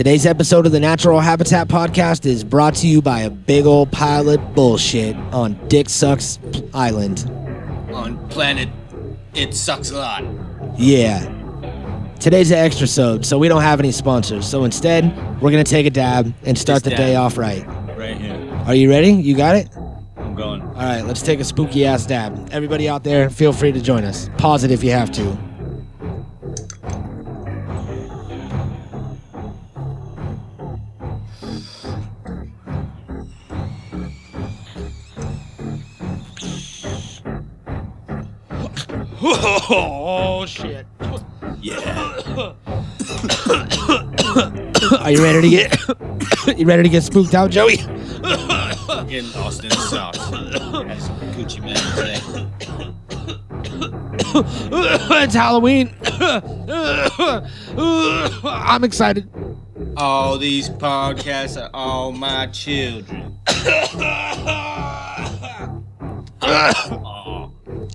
Today's episode of the Natural Habitat Podcast is brought to you by a big old pile of bullshit on Dick Sucks Island. on planet it sucks a lot. Yeah. Today's an extra sode, so we don't have any sponsors. So instead, we're gonna take a dab and start Just the day off right. Right here. Are you ready? You got it? I'm going. All right, let's take a spooky ass dab. Everybody out there, feel free to join us. Pause it if you have to. Oh shit. Yeah. Are you ready to get You ready to get spooked out, Joey? Getting lost in the sauce. That's Gucci man today. it's Halloween. I'm excited. All these podcasts are all my children.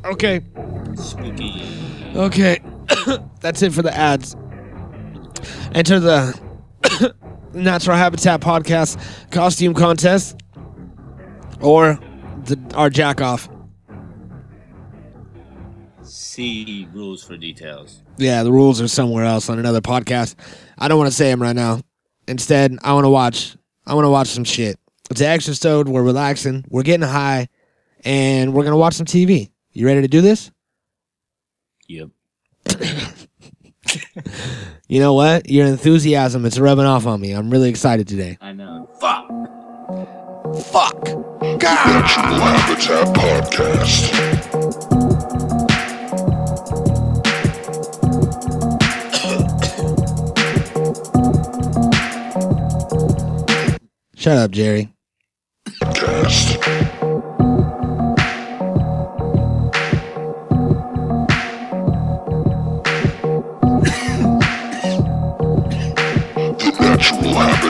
Okay. Spooky. Okay. That's it for the ads. Enter the Natural Habitat Podcast costume contest or the, our jack off. See rules for details. Yeah, the rules are somewhere else on another podcast. I don't want to say them right now. Instead, I want to watch. I want to watch some shit. It's an extra stowed. We're relaxing. We're getting high, and we're gonna watch some TV. You ready to do this? Yep. You know what? Your enthusiasm it's rubbing off on me. I'm really excited today. I know. Fuck. Fuck. Natural Habitat Podcast. Shut up, Jerry. Cast.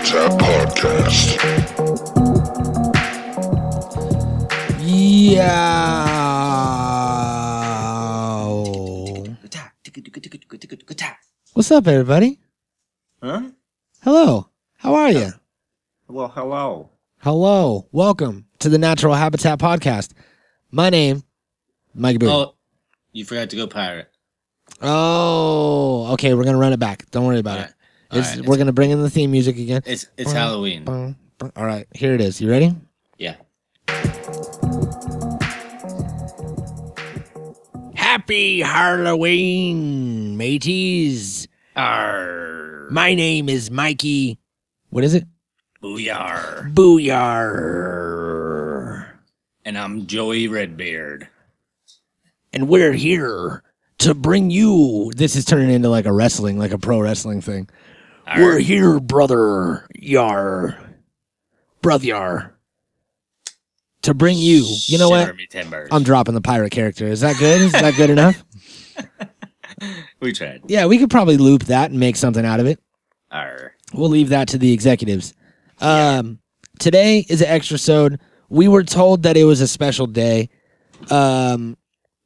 Natural Habitat Podcast. Yeah. What's up, everybody? Huh? Hello. How are you? Well, hello. Hello. Welcome to the Natural Habitat Podcast. My name, Mike Boone. Oh, you forgot to go pirate. Oh, okay. We're gonna run it back. Don't worry about Alright. it. It's, Alright, we're gonna bring in the theme music again. It's it's Halloween. All right, here it is. You ready? Yeah. Happy Halloween, mateys. Arr. My name is Mikey. What is it? Booyar. Booyar. And I'm Joey Redbeard. And we're here to bring you. This is turning into like a wrestling, like a pro wrestling thing. Arr. We're here, brother. Yar. Brother Yar. To bring you. You know what? Shiver me timbers. I'm dropping the pirate character. Is that good? Is that good enough? we tried. Yeah, we could probably loop that and make something out of it. Arr. We'll leave that to the executives. Um, today is an extra sode. We were told that it was a special day. Um,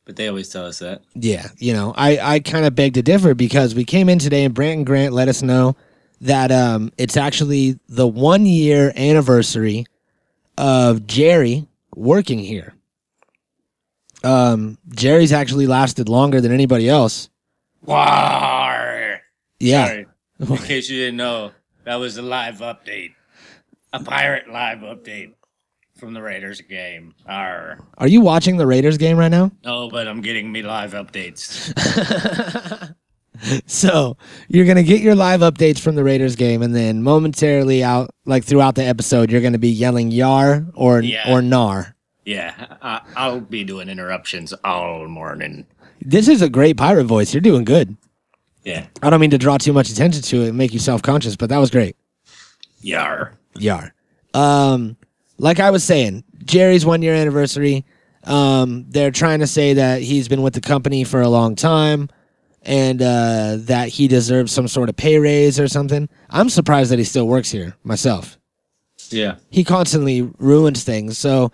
But they always tell us that. yeah, you know, I, I kind of beg to differ because we came in today and Brant and Grant let us know that um, it's actually the one year anniversary of Jerry working here. Um, Jerry's actually lasted longer than anybody else. War. Yeah. Sorry. In case you didn't know, that was a live update. A pirate live update from the Raiders game. Arr. Are you watching the Raiders game right now? No, but I'm getting me live updates. So you're gonna get your live updates from the Raiders game, and then momentarily out, like throughout the episode, you're gonna be yelling "yar" or Yeah. or "nar." Yeah, I, I'll be doing interruptions all morning. This is a great pirate voice. You're doing good. Yeah. I don't mean to draw too much attention to it and make you self conscious, but that was great. Yar. Yar. Um, like I was saying, Jerry's one year anniversary. Um, they're trying to say that he's been with the company for a long time and uh, that he deserves some sort of pay raise or something. I'm surprised that he still works here myself. Yeah. He constantly ruins things. So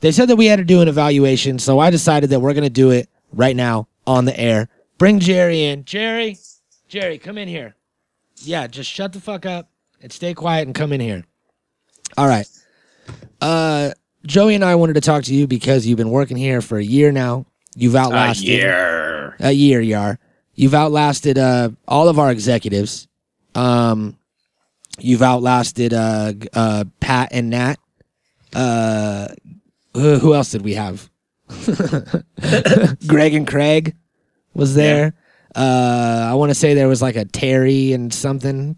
they said that we had to do an evaluation. So I decided that we're going to do it right now on the air. Bring Jerry in. Jerry, Jerry, come in here. Yeah, just shut the fuck up and stay quiet and come in here. All right. Uh, Joey and I wanted to talk to you because you've been working here for a year now. You've outlasted A year. a year, Yar. You've outlasted uh, all of our executives. Um, you've outlasted uh, uh, Pat and Nat. Uh, who, who else did we have? Greg and Craig was there. Uh, I want to say there was like a Terry and something.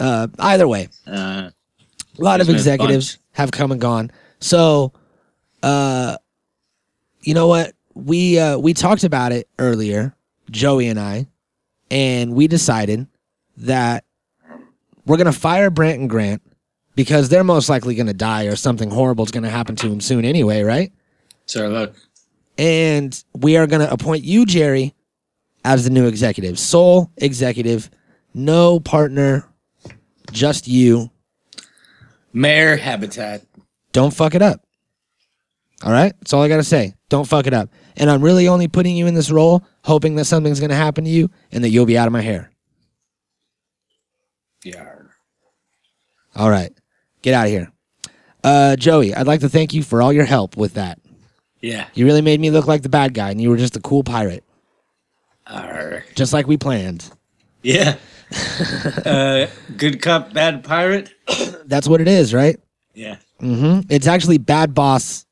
Uh, either way, Uh, a lot of There's been a executives have come and gone. So, uh, you know what? We uh, we talked about it earlier, Joey and I, and we decided that we're gonna fire Brant and Grant because they're most likely gonna die or something horrible is gonna happen to them soon anyway, right? so look. And we are gonna appoint you, Jerry, as the new executive, sole executive, no partner, just you. Mayor Habitat. don't fuck it up. All right? That's all I got to say. Don't fuck it up. And I'm really only putting you in this role hoping that something's going to happen to you and that you'll be out of my hair. Yeah. All right. Get out of here. Uh, Joey, I'd like to thank you for all your help with that. Yeah. You really made me look like the bad guy and you were just a cool pirate, Arr. just like we planned. Yeah. uh, good cop, bad pirate. That's what it is, right? Yeah. Mm-hmm. It's actually bad boss,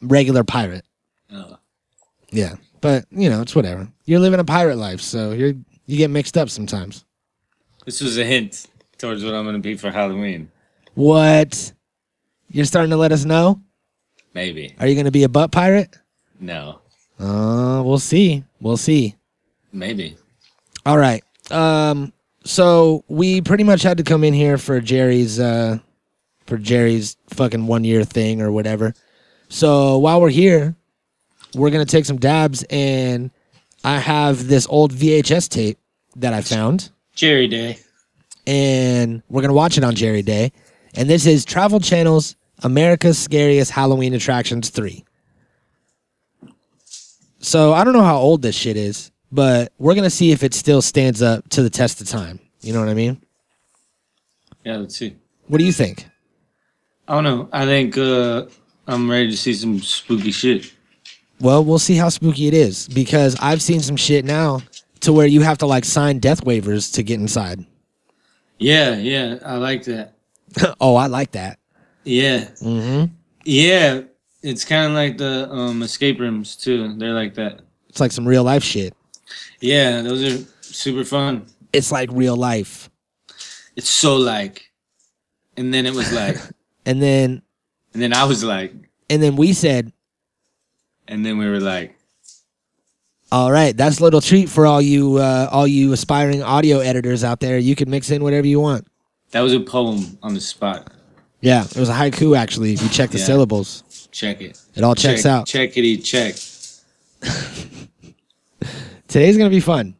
regular pirate. Yeah. But, you know, it's whatever. You're living a pirate life, so you're you get mixed up sometimes. This was a hint towards what I'm gonna be for Halloween. What? You're starting to let us know? Maybe. Are you going to be a butt pirate? No. Uh, we'll see. We'll see. Maybe. All right. Um, so we pretty much had to come in here for Jerry's uh for Jerry's fucking one year thing or whatever. So while we're here, we're gonna take some dabs and I have this old VHS tape that I found Jerry Day. and we're gonna watch it on Jerry Day. And this is Travel Channel's America's Scariest Halloween Attractions 3. So I don't know how old this shit is, but we're gonna see if it still stands up to the test of time. You know what I mean? Yeah, let's see. What do you think? I don't know. I think uh, I'm ready to see some spooky shit. Well, we'll see how spooky it is because I've seen some shit now to where you have to like sign death waivers to get inside. Yeah, yeah, I like that. oh, I like that. Yeah, Mm-hmm. yeah. It's kind of like the um, escape rooms too. They're like that. It's like some real life shit. Yeah, those are super fun. It's like real life. It's so like, and then it was like, And then and then I was like, and then we said, and then we were like, All right, that's a little treat for all you uh, all you aspiring audio editors out there. You can mix in whatever you want. that was a poem on the spot. Yeah, it was a haiku actually. If you check the Yeah. syllables, Check it. it all checks out. check, out. Checkity check. Today's gonna be fun.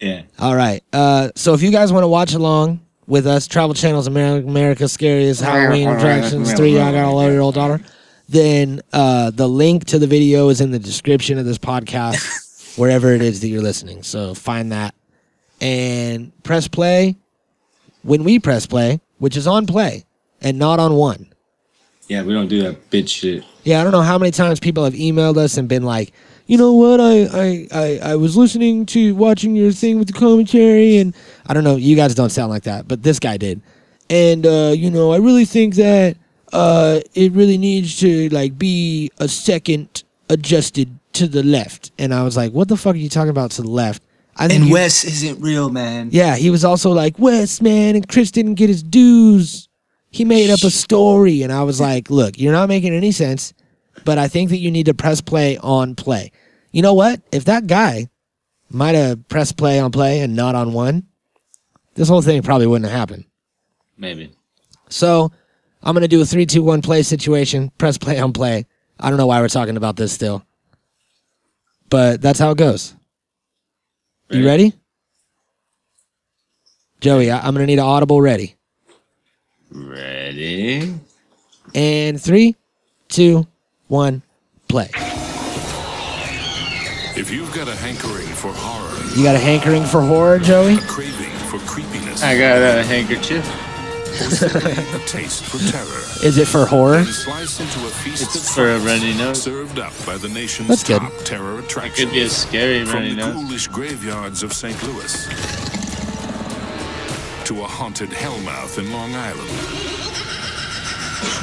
Yeah. All right. Uh, so if you guys want to watch along with us, Travel Channel's Amer- America's Scariest Halloween Attractions Three, I got a love your old daughter. Then uh, the link to the video is in the description of this podcast, wherever it is that you're listening. So find that and press play when we press play, which is on play and not on one. Yeah, we don't do that bitch shit. Yeah, I don't know how many times people have emailed us and been like, you know what, I, I, I, I was listening to watching your thing with the commentary, and I don't know, you guys don't sound like that, but this guy did. And uh, you know, I really think that uh, it really needs to like be a second adjusted to the left. And I was like, what the fuck are you talking about to the left? I think And you- Wes isn't real, man. yeah, he was also like, Wes, man, and Chris didn't get his dues. He made up a story. And I was like, look, you're not making any sense, but I think that you need to press play on play. You know what? If that guy might have pressed play on play and not on one, this whole thing probably wouldn't have happened. Maybe. So I'm going to do a three, two, one play situation, press play on play. I don't know why we're talking about this still, but that's how it goes. You ready? Joey, I- I'm going to need an audible ready. Ready? And three, two, one, play. If you've got a hankering for horror, You got a hankering for horror, Joey? craving for creepiness, I got a handkerchief. a taste for terror. Is it for horror? Into a feast It's for a fright runny nose. Served up by the nation's That's good. top terror It could be a scary From runny the nose. ghoulish graveyards of St. Louis to a haunted hellmouth in Long Island.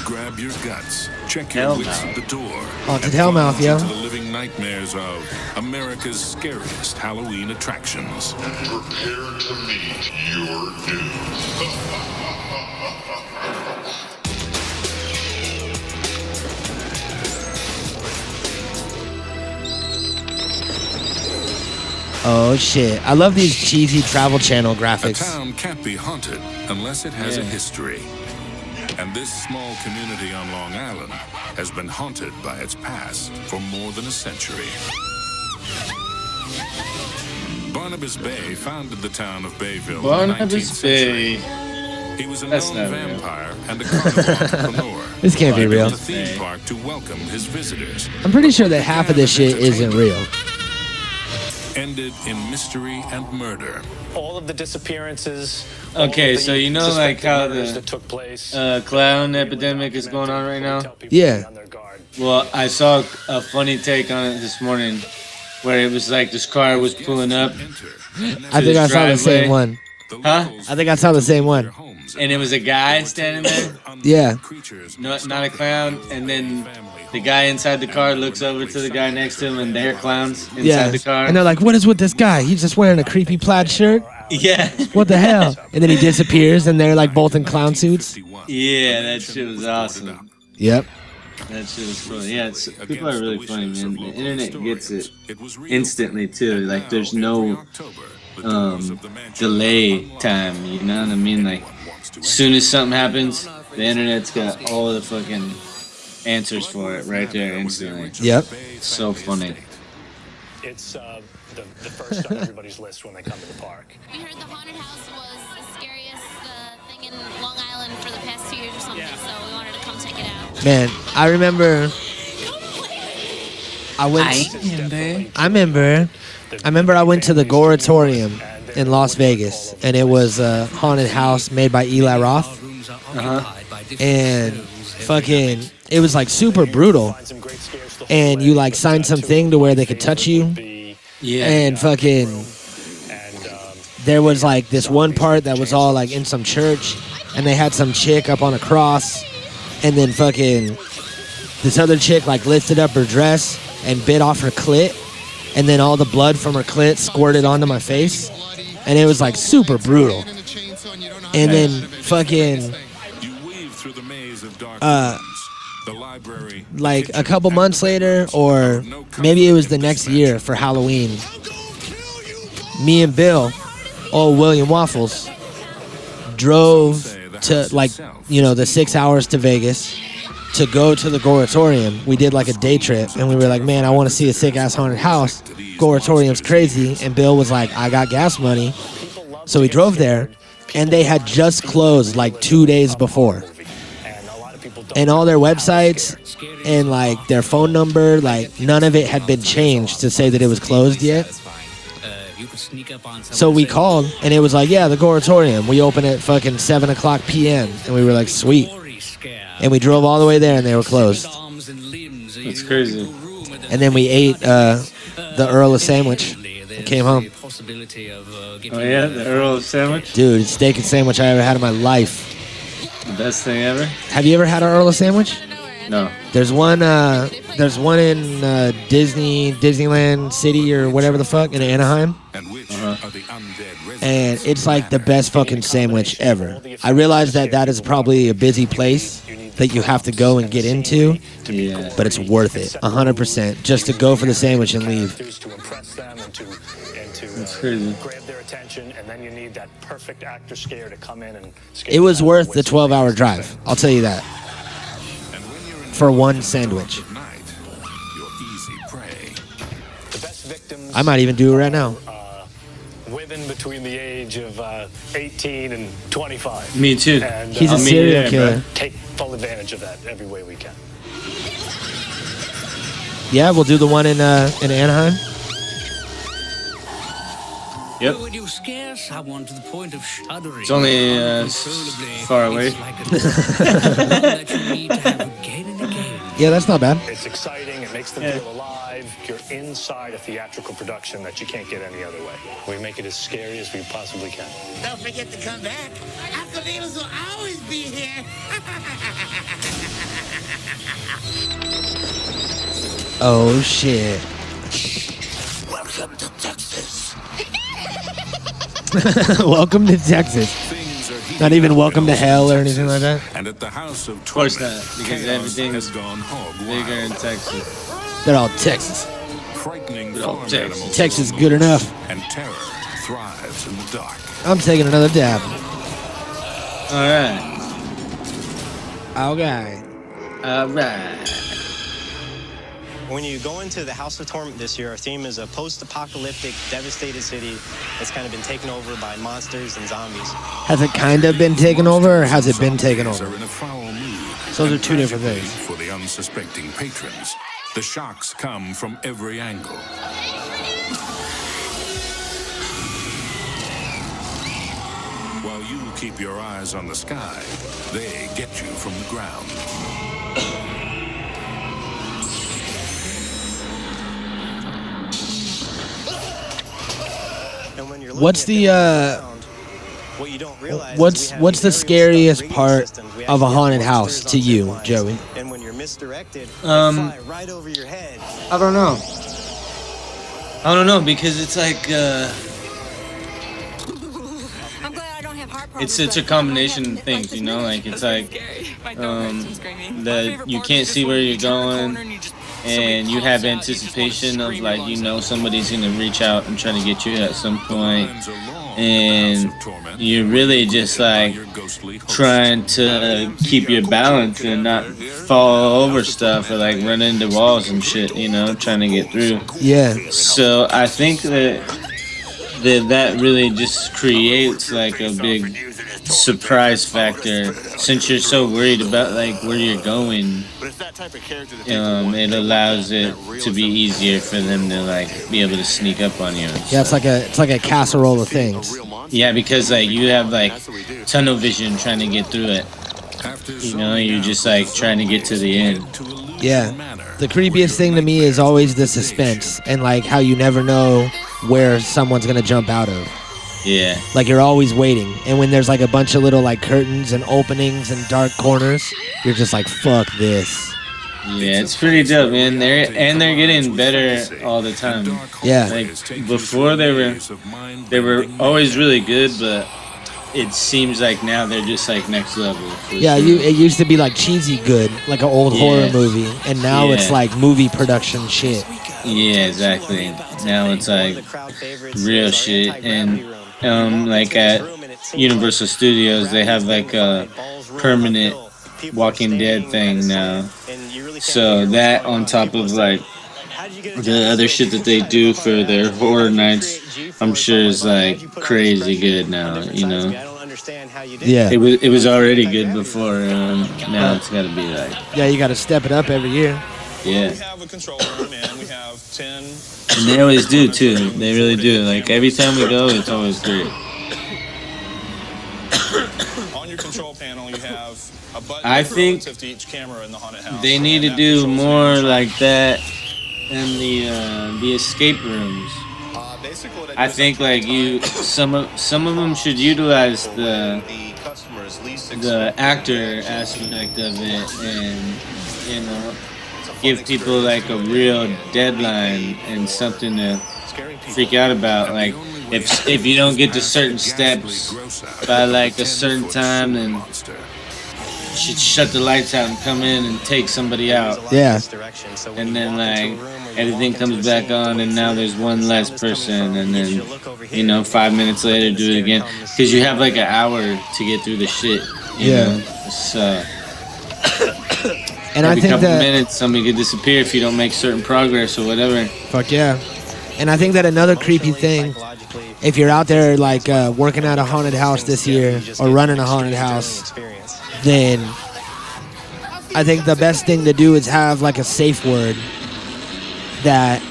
Grab your guts, check your wits Hellmouth. at the door. Haunted hellmouth, plunge yo. into the living nightmares of America's scariest Halloween attractions. Prepare to meet your doom. Oh shit! I love these cheesy Travel Channel graphics. A graphics. town can't be haunted unless it has a history. And this small community on Long Island has been haunted by its past for more than a century. Barnabas Bay founded the town of Bayville in the 19th Barnabas century. Bay. He was a That's known not real. vampire and a carnival entrepreneur. This can't be real. built theme park to welcome his visitors. I'm pretty sure that half of this shit isn't real. Ended in mystery and murder. all of the disappearances. Okay, all of so you know, like, how the, that took place. Uh, clown epidemic is going on right now. Yeah. to be on their guard. Well, I saw a funny take on it this morning, where it was like this car was pulling up, I think I saw the same one. Huh? I think I saw the same one. Their homes and it was a guy standing there, Yeah. Creatures not not a clown, and then the guy inside the car looks over to the guy next to him, and they're clowns inside Yeah. the car. And they're like, "What is with this guy? He's just wearing a creepy plaid shirt. yeah, What the hell?" And then he disappears, and they're like both in clown suits. yeah, that shit was awesome. Yep. That shit was funny. Yeah, it's, people are really funny, man. The internet gets it instantly too. Like there's no um, delay time. You know what I mean? Like as soon as something happens, the internet's got all the fucking answers for it right there instantly. Yep. So funny. It's uh, the, the first on everybody's list when they come to the park. We heard the haunted house was the scariest uh, thing in Long Island for the past two years or something, so we wanted to come check it out. Man, I remember. I went. I remember. I remember I went to the Goratorium in Las Vegas, and it was a haunted house made by Eli Roth, and fucking, it was like super brutal. Find some great scares to And you like signed something to where they could touch you, Yeah. and fucking, And um, there was like this one part that was all like in some church, and they had some chick up on a cross, and then fucking this other chick like lifted up her dress and bit off her clit, and then all the blood from her clit squirted onto my face, and it was like super brutal. And then fucking Uh, like a couple months later, or maybe it was the next year for Halloween. Me and Bill, old William Waffles, drove to like you know the six hours to Vegas to go to the Goratorium. We did like a day trip, and we were like, man, I want to see a sick ass haunted house. Goratorium's crazy, and Bill was like, I got gas money, so we drove there, and they had just closed like two days before. And all their websites and like their phone number, like none of it had been changed to say that it was closed yet. So we called and it was like, yeah, the Goratorium. We open at fucking seven o'clock p.m. and we were like, sweet. And we drove all the way there and they were closed. It's crazy. And then we ate uh, the Earl of Sandwich and came home. Oh yeah, the Earl of sandwich, Dude, steak and sandwich I ever had in my life. the best thing ever. Have you ever had an Earl of sandwich? No. There's one. Uh, there's one in uh, Disney, Disneyland City or whatever the fuck in Anaheim. Uh-huh. and it's like the best fucking sandwich ever. I realize that that is probably a busy place that you have to go and get into, Yeah. but it's worth it, 100%, just to go for the sandwich and leave. Characters to impress them and to and to That's crazy. grab their attention, and then you need that perfect actor scare to come in and. It was worth the 12-hour drive. I'll tell you that. And when you're in For one sandwich. of night, you're easy prey. The best victims. I might even do it right now. Women between the age of uh, 18 and 25. Me too. And, He's uh, a I'll meet you serial there, killer. bro. take full advantage of that every way we can. Yeah, we'll do the one in uh, in Anaheim. Yep. When you scare someone to the point of shuddering, It's only uh, far away. it's like Yeah, that's not bad. It's exciting. It makes them Yeah. feel alive. You're inside a theatrical production that you can't get any other way. We make it as scary as we possibly can. Don't forget to come back. Uncle will always be here. Oh shit. Welcome to Texas. welcome to Texas. Things are heating Not even welcome to hell or anything like that. And at the House of Of course not, because everything has gone hog Bigger in. Texas. They're all Texas. Frightening Good old farm Texas. animals Texas roam good enough. And terror thrives in the dark. I'm taking another dab. All right. Okay. All right. When you go into the House of Torment this year, our theme is a post-apocalyptic, devastated city that's kind of been taken over by monsters and zombies. Has it kind of been taken over or has it been taken over? Are in a foul mood. Those are two different things. For the unsuspecting patrons, the shocks come from every angle. While you keep your eyes on the sky, they get you from the ground. What's the, uh, ground, what you don't realize What's what's the scariest part radio systems. We of a haunted house to you, lines. Joey? And when you're misdirected, Um, fly right over your head. I don't know. I don't know because it's like uh, I'm glad I don't have heart it's it's a combination of things, you know. Like it's like My um, hurts and screaming. My that you can't see where you you're going, corner and you just- somebody and you pops have out, you just wanna anticipation of like you know somebody's gonna reach out and try to get you at some point, Lines are long and in the House of Torment, you're really just like your ghostly host. trying to keep your balance and not fall over stuff or like run into walls and shit, you know, trying to get through. Yeah. So I think that that that really just creates like a big surprise factor since you're so worried about like where you're going um, it allows it to be easier for them to like be able to sneak up on you Yeah, it's like a it's like a casserole of things. yeah because like you have like tunnel vision trying to get through it you know you're just like trying to get to the end to a Louisiana Yeah. The creepiest thing to me is always the suspense and like how you never know where someone's gonna jump out of. Yeah Like you're always waiting, and when there's like a bunch of little like curtains and openings and dark corners, you're just like, "Fuck this." yeah it's pretty dope man they're and they're getting better all the time Yeah. like before they were they were always really good but it seems like now they're just like next level Yeah, sure. you it used to be like cheesy good, like an old horror movie, and now it's like movie production shit. yeah exactly now it's like real shit and um like at universal studios they have like a permanent walking dead thing now. So that on top of like the other shit that they do for their horror nights i'm sure is like crazy good now you know? Yeah, it was it was already good before um now it's gotta be like yeah, you got to step it up every year. yeah. We have a control room and we have 10 and they always do too. They really do. Like every time we go it's always great. On your control panel you have a button I think relative to each camera in the haunted house. They need to do more like that in the uh, the escape rooms. Uh, basically what I think like you some of some of them should utilize the the customer's least the actor aspect of it and you know give people like a real deadline and something to freak out about like if if you don't get to certain steps by like a certain time then you should shut the lights out and come in and take somebody out Yeah. and then like everything comes back on and now there's one less person and then you know five minutes later do it again because you have like an hour to get through the shit you Yeah. know so And I every think couple that minutes somebody could disappear if you don't make certain progress or whatever Fuck yeah. And I think that another creepy thing, if you're out there like uh, working at a haunted house this year or running a haunted house, then I think the best thing to do is have like a safe word that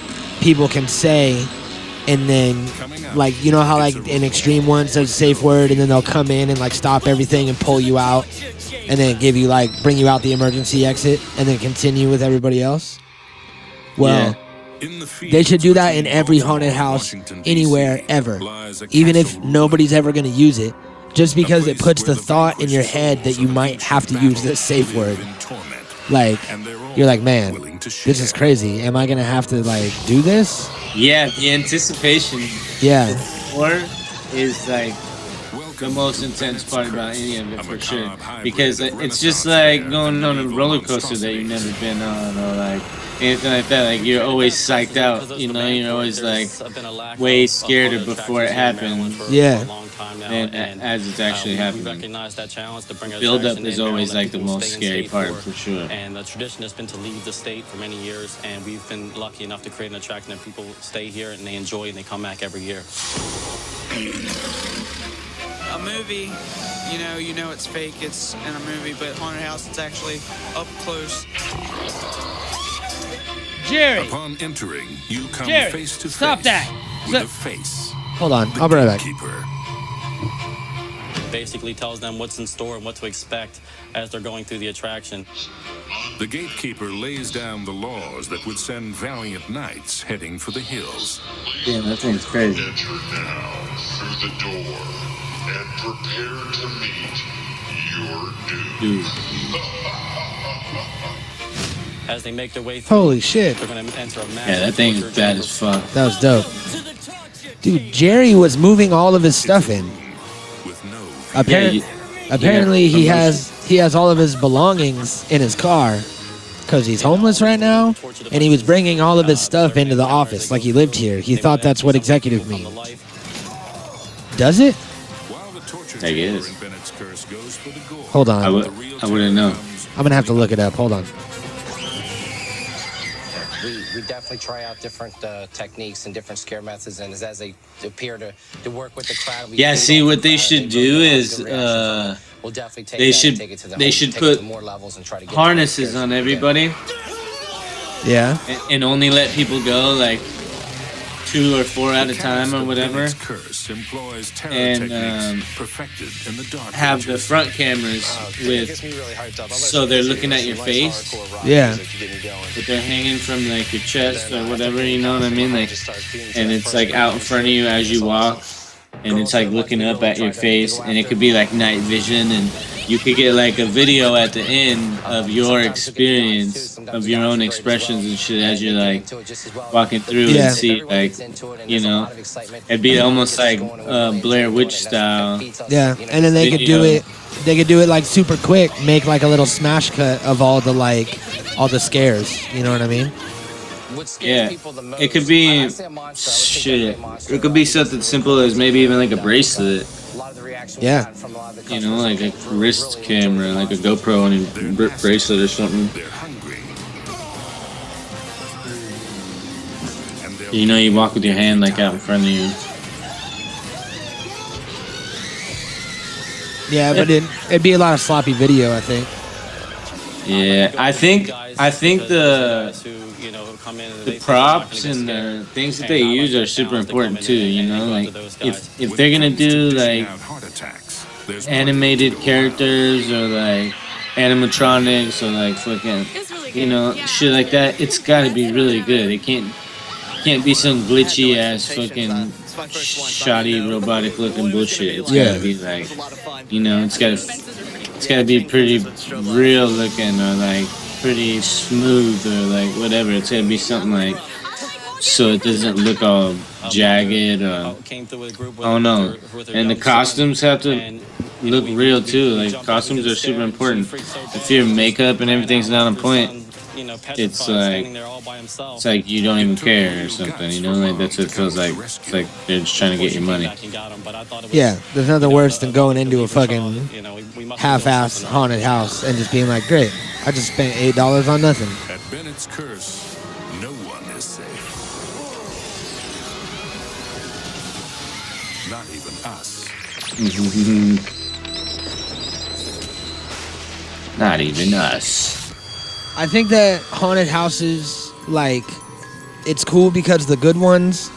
people can say and then like you know how like an extreme one there's a safe word and then they'll come in and like stop everything and pull you out and then give you like bring you out the emergency exit and then continue with everybody else? Well they should do that in every haunted house anywhere ever even if nobody's ever going to use it just because it puts the thought in your head that you might have to use this safe word. like you're like man this is crazy. Am i going to have to like do this? Yeah, the anticipation yeah. Or is like the most intense part about any of it for sure. Because it's just like going on a roller coaster that you've never been on, or like anything like that. Like you're always psyched out, you know. You're always like way scared of before it happens. Yeah. And a- as it's actually uh, happening. recognize that challenge to bring Build up is always Maryland like the most scary part for. for sure. And the tradition has been to leave the state for many years, and we've been lucky enough to create an attraction that people stay here and they enjoy and they come back every year. A movie, you know, you know it's fake, it's in a movie, but haunted house, it's actually up close. Jerry. Upon entering, you come Jerry, face to stop face that. with Stop. a face. hold on i'll be right back Keeper. Basically tells them what's in store and what to expect as they're going through the attraction. The gatekeeper lays down the laws that would send valiant knights heading for the hills. Damn, that thing's crazy. Enter now through the door and prepare to meet your doom. Dude. As they make their way through, holy shit. they're going to enter a massive Yeah, that thing is bad as fuck. that was dope. Dude jerry was moving all of his stuff in. With no Appar- you- apparently yeah, he promotion. has he has all of his belongings in his car because he's homeless right now and he was bringing all of his uh, stuff into the office like he lived here. He thought that's what executive means. does it While the torture Like it chamber is. in Bennett's curse goes for the gore. hold on would, I wouldn't know. i'm gonna have to look it up hold on We, we definitely try out different uh, techniques and different scare methods, and as, as they appear to, to work with the crowd, we Yeah, see what they should do is good reaction from uh. We'll definitely take they that should take it to the they home, should take it to put more levels and try to get harnesses on everybody yeah and, and only let people go like two or four at a time or whatever. Curse employs terror And, um, perfected in the dark Have the front cameras with so they're looking at your face, yeah. but they're hanging from like your chest or whatever. You know what I mean? Like, and it's like out in front of you as you walk, and it's like looking up at your face, and it could be like night vision, and you could get like a video at the end of your experience of your own expressions and shit as you're like walking through Yeah. and see like you know it'd be almost like uh, Blair Witch style. yeah and then they could do it they could do it like super quick make like a little smash cut of all the like all the scares you know what i mean Yeah, it could be shit. It could be something simple as maybe even like a bracelet. Yeah You know, like a wrist camera, like a GoPro and a br- bracelet or something. They're hungry. And they'll You know, you walk with your hand like out in front of you. yeah but it, it'd be a lot of sloppy video i think Yeah, I think I think the who, you know, come in and the they think they're not props and the things that they not like use are super towns that come important too. You know, like if if they're gonna do like out heart attacks, there's plenty animated characters or like animatronics or like fucking you know shit like that it's got to be really good. it can't can't be some glitchy ass fucking shoddy robotic looking bullshit. It's Yeah. gotta be like you know it's gotta it's gotta be pretty real looking or like pretty smooth or like whatever it's gotta be something like so it doesn't look all jagged or their And the costumes have to look real too. Like costumes are super important. If your makeup and everything's not on point, you know, it's like standing there all by himself. it's like you don't even care or something. You know, like that's what it feels like. It's like they're just trying to get your money. Back and got him, but I thought it was, yeah there's nothing worse than going into a fucking you know, we- we must have done half-ass haunted house and just being like great i just spent eight dollars on nothing At Bennett's curse, no one is safe. Not even us. Not even us. I think that haunted houses, like, it's cool because the good ones,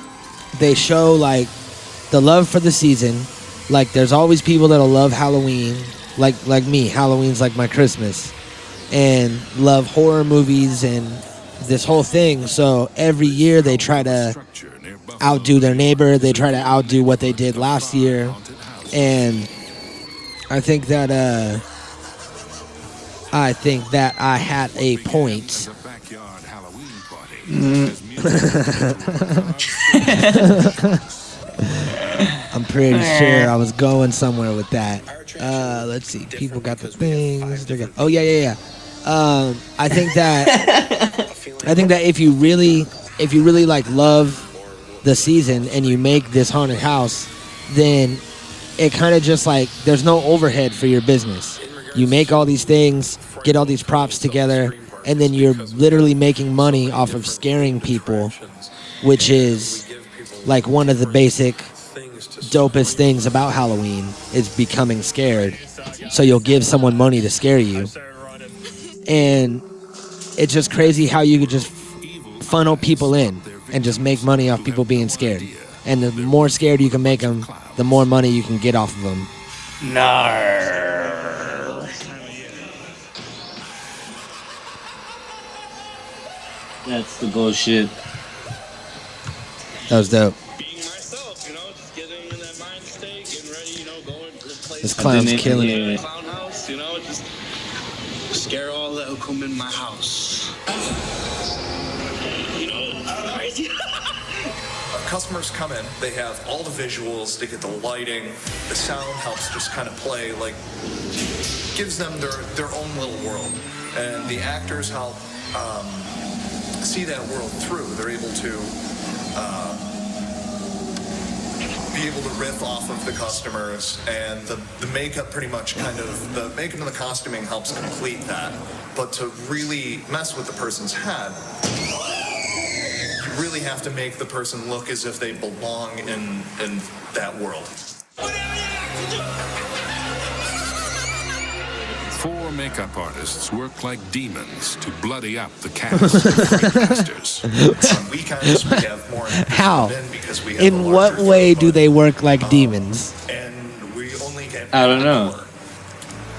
they show like the love for the season. Like there's always people that'll love Halloween, like like me. Halloween's like my Christmas, and love horror movies and this whole thing. So every year they try to outdo their neighbor. They try to outdo what they did last year, and I think that uh, I think that I had a point. I'm pretty sure I was going somewhere with that. Uh, let's see. People got the things. Got, oh yeah, yeah, yeah. Um, I think that I think that if you really, if you really like love the season and you make this haunted house, then it kind of just like there's no overhead for your business. You make all these things, get all these props together, and then you're literally making money off of scaring people, which is like one of the basic dopest things about Halloween is becoming scared. So you'll give someone money to scare you. And it's just crazy how you could just funnel people in and just make money off people being scared. And the more scared you can make them, the more money you can get off of them. That's the bullshit. That was dope. This clown's didn't killing hear it. it. Clown house, you know, just scare all that will come in my house. You know, crazy. Customers come in, they have all the visuals, they get the lighting, the sound helps just kind of play, like, gives them their, their own little world. And the actors help um, see that world through. They're able to uh, be able to riff off of the customers, and the, the makeup pretty much kind of, the makeup and the costuming helps complete that. But to really mess with the person's head, you really have to make the person look as if they belong in in that world. Four makeup artists work like demons to bloody up the cast of Freak Masters. On weekends we have more How? in because we have In what way do they work like um, demons? and we only get I don't know.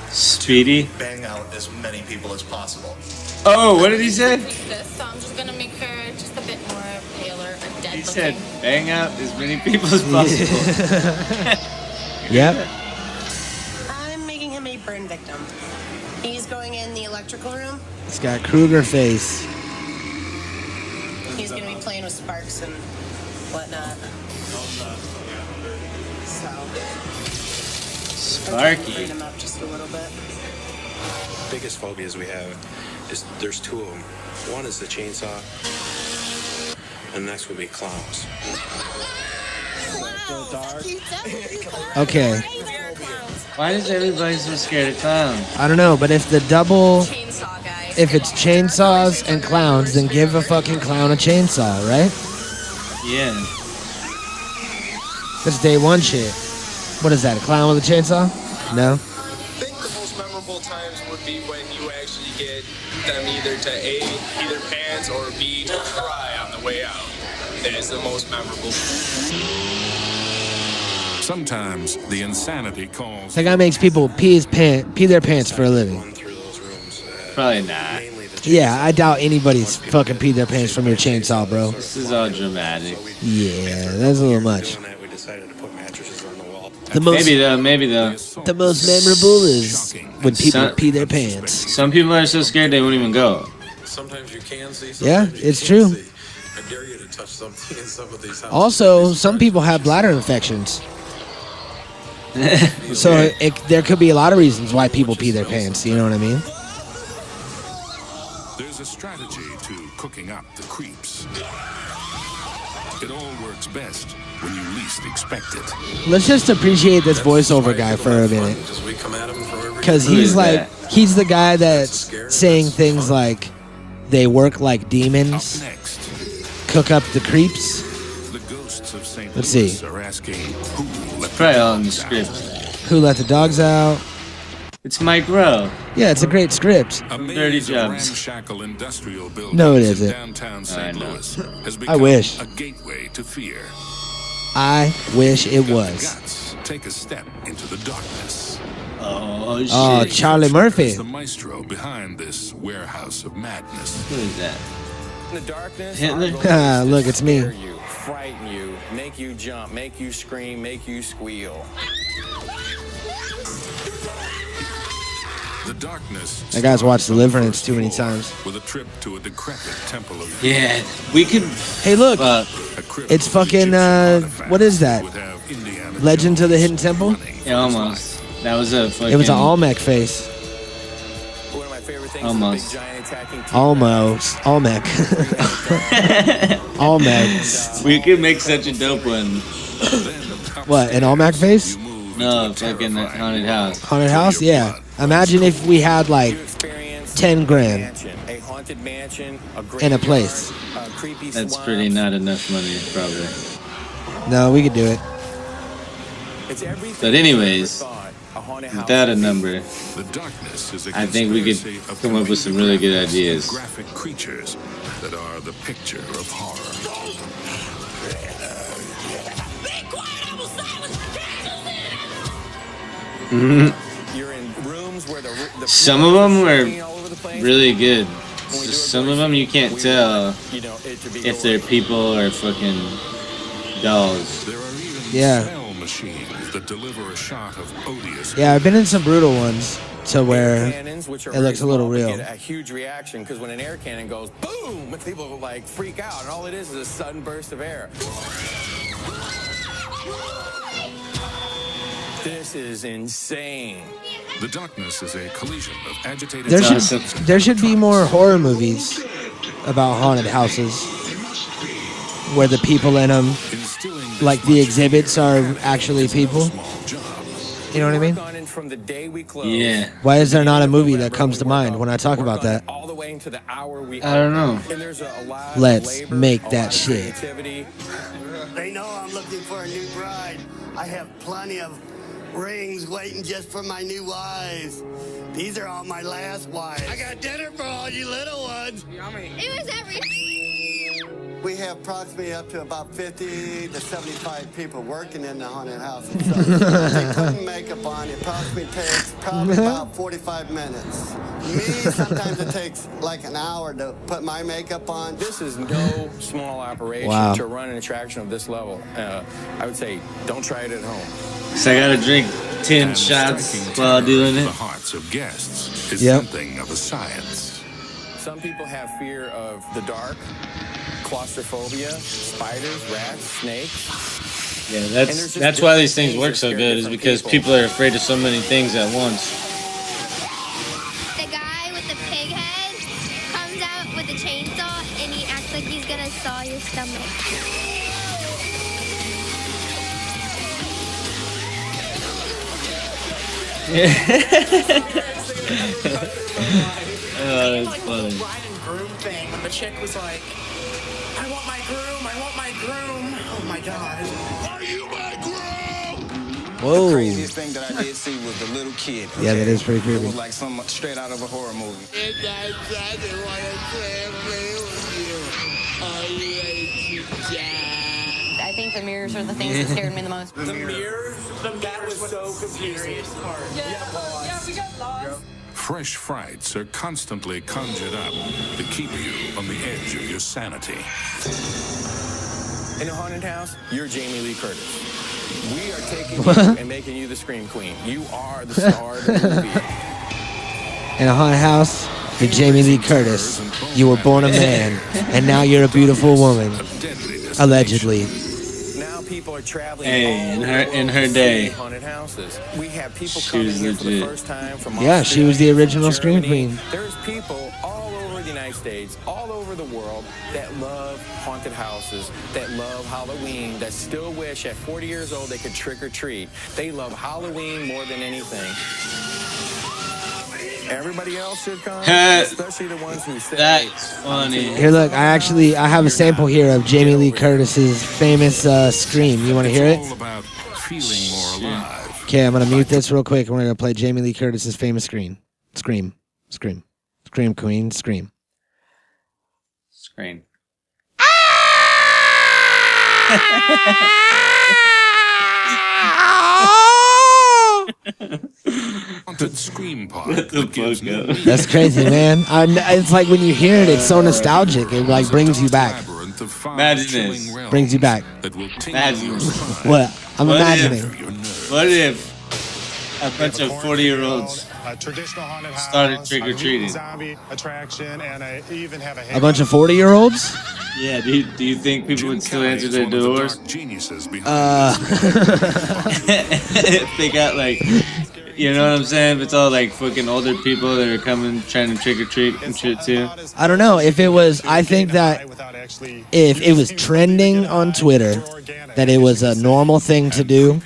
Speedy. bang out as many people as possible. Oh, what did he say? So I'm just gonna make her just a bit more paler and dead He said, "Bang out as many people as possible." Yep. I'm making him a burn victim. Electrical room. It's got Krueger face. He's gonna be playing with sparks and whatnot. So. Sparky. Burn him up just a little bit. biggest phobias we have is there's two of them. One is the chainsaw, and the next would be clowns. Okay. Why is everybody so scared of clowns? I don't know, but if the double, if it's chainsaws and clowns, then give a fucking clown a chainsaw, right? Yeah. That's day one shit. What is that? A clown with a chainsaw? No. I think the most memorable times would be when you actually get them either to A, either pants or B, to cry on the way out. That is the most memorable. Sometimes the insanity calls. That guy makes people pee his pant, pee their pants for a living. Probably not. Yeah, I doubt anybody's fucking peed their pants from your chainsaw, bro. This is all dramatic. Yeah, that's a little much. We decided to put mattresses on the most, Maybe though. Maybe though. the most memorable is when people Some- pee their pants. Some people are so scared they won't even go. Sometimes you can see. Yeah, it's true. see. I dare you to touch something in some of these houses. Also, some people have bladder infections. So it, there could be a lot of reasons why people pee their pants. You know what I mean? There's a strategy to cooking up the creeps. It all works best when you least expect it. Let's just appreciate this voiceover guy for a minute, Because we come at them from every because Who he's like he's the guy that's saying things like they work like demons, cook up the creeps. the ghosts of St. Let's see. Are asking who let Probably the all in the dogs out? script. Who let the dogs out? It's Mike Rowe. Yeah, it's a great script. A Dirty Jobs. ramshackle industrial buildings No, it in isn't. downtown I St. know. Louis has I wish. a gateway to fear. I wish it was. Guts, take a step into the darkness. Oh, oh shit! Oh, Charlie Murphy. The maestro behind this warehouse of madness. Who is that? In the darkness, Hitler? our goal is Ah, look, it's me. You, frighten you, make you jump, make you scream, make you squeal. The darkness. That guy's watched Deliverance too many times. With a trip to a decrepit temple of Yeah, we can. Hey, look, Uh, it's fucking. Uh, what is that? would have Indiana Legend Jones of the Hidden Temple. yeah, almost. That was a fucking. It was an Olmec face. One of my favorite things Almost. Is a big giant attacking Almost. Olmec. Olmec. We could make such a dope one. What? An Olmec face? No, fucking haunted house. Haunted house? Yeah. Imagine if we had like 10 grand haunted mansion, a in a graveyard, place. a That's swamp. pretty not enough money, probably. No, we could do it. But anyways, ever thought a haunted house Without a number, The darkness is a I think we could come up with some really good ideas. Graphic creatures that are the picture of horror. You're in rooms where the, the Some of them were are all over the place. really good. When we do it Some of them you can't tell want, you know, it to be if they're people or fucking dolls. There are even Yeah. Smell machines that deliver a shot of odious. Yeah, I've been in some brutal ones to where cannons, which are it looks a little real. Get a huge reaction because when an air cannon goes boom, people like freak out, and all it is is a sudden burst of air. This is insane. The darkness is a collision of agitated. There should there should be more horror movies about haunted houses where the people in them, instilling like the exhibits, are actually people. You know what I mean? Work on it from the day we close. Yeah. Why is there not a movie that comes to mind when I talk about that? All the way into the hour we. I don't know. And there's a, a lot of Let's make that shit. They know I'm looking for a new bride. I have plenty of rings waiting just for my new wives. These are all my last wives. I got dinner for all you little ones. It was everything. We have approximately up to about 50 to 75 people working in the haunted house. So they putting makeup on. It probably takes probably about 45 minutes. Me, sometimes it takes like an hour to put my makeup on. This is no small operation Wow. to run an attraction of this level. Uh, I would say don't try it at home. So I gotta drink ten And shots striking while terror doing to it. The hearts of guests is Yep. something of a science. Some people have fear of the dark, claustrophobia, spiders, rats, snakes. Yeah, that's that's why these things things work so good is because people. people are afraid of so many things at once. The guy with the pig head comes out with a chainsaw and he acts like he's gonna saw your stomach. Oh, that's funny. bride and groom thing when the chick was like, I want my groom, I want my groom. Oh my god. Are you my groom? Whoa. Craziest thing that I did see was the little kid. Yeah, that is pretty creepy. It creepy. was like some straight out of a horror movie. And I doesn't want to play with you. Are you ready to die? I think the mirrors are the things that scared me the most. The mirrors, that was so confusing. Oh, Fresh frights are constantly conjured up to keep you on the edge of your sanity. In a haunted house, you're Jamie Lee Curtis. We are taking you and making you the scream queen. You are the star of the movie. In a haunted house, you're Jamie Lee Curtis. You were born a man, and now you're a beautiful woman. Allegedly. Now people are traveling. Hey, in her- in her day. haunted houses. We have people She coming was here for the first time from Yeah, she was the Australia, original Scream Germany. Queen. There's people all over the United States, all over the world that love haunted houses, that love Halloween, that still wish at 40 years old they could trick or treat. They love Halloween more than anything. Everybody else should come, especially the ones who say That's funny. Here, look, I actually I have a sample here of Jamie Lee Curtis's famous uh, scream. You want to hear it? All about feeling more alive. Okay, I'm gonna mute this real quick, and we're gonna play Jamie Lee Curtis's famous scream. Scream, scream, scream, queen, scream. Screen. haunted scream park What the that gives fuck new up? meaning That's crazy, man. I, it's like when you hear it, it's so nostalgic. It like brings you back. labyrinth Imagine this. Brings you back. that will tingle Imagine. What? I'm What imagining. if, what if a bunch of 40 year olds a traditional haunted house, started trick or treating? zombie attraction, and a, even have a A bunch of 40 year olds? Yeah, do you, do you think people would still answer their doors? Geniuses behind Uh, if they got like, you know what I'm saying? If it's all like fucking older people that are coming trying to trick or treat and shit too. I don't know. If it was, I think that if it was trending on Twitter, that it was a normal thing to do.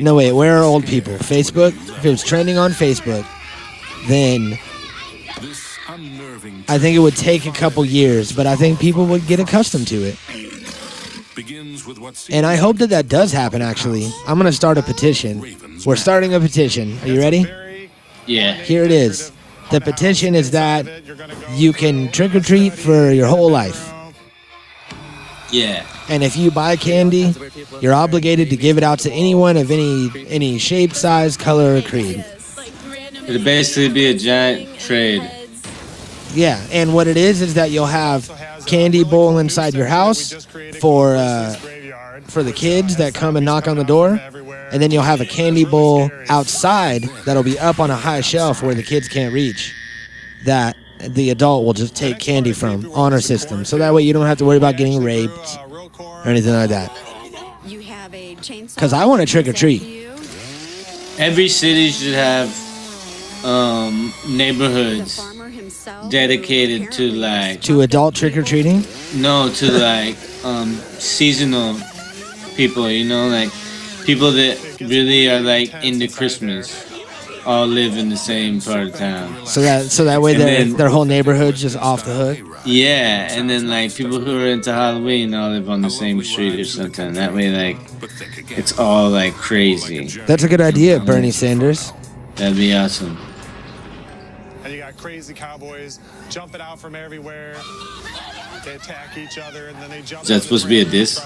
No, wait, where are old people? Facebook? If it was trending on Facebook, then I think it would take a couple years, but I think people would get accustomed to it. Begins with what And I hope that that does happen, actually. I'm going to start a petition. We're starting a petition. Are you ready? Yeah. Here it is. The petition is that you can trick or treat for your whole life. Yeah. And if you buy candy, you're obligated to give it out to anyone of any any shape, size, color, or creed. It'd basically be a giant trade. Yeah, and what it is is that you'll have candy bowl inside your house for uh, for the kids that come and knock on the door, and then you'll have a candy bowl outside that'll be up on a high shelf where the kids can't reach. That the adult will just take candy from honor system, so that way you don't have to worry about getting raped or anything like that. You have a chainsaw. Because I want to trick or treat. Every city should have um, neighborhoods dedicated to like To adult trick or treating. no to like um, seasonal people. You know, like people that really are like into Christmas. All live in the same part of town. So that so that way And their then- their whole neighborhood's just off the hook. Yeah, and then like people who are into Halloween all live on the same street or something. That way, like it's all like crazy. That's a good idea, Bernie Sanders. That'd be awesome. And you got crazy cowboys jumping out from everywhere. They attack each other and then they jump. Is that supposed to be a diss?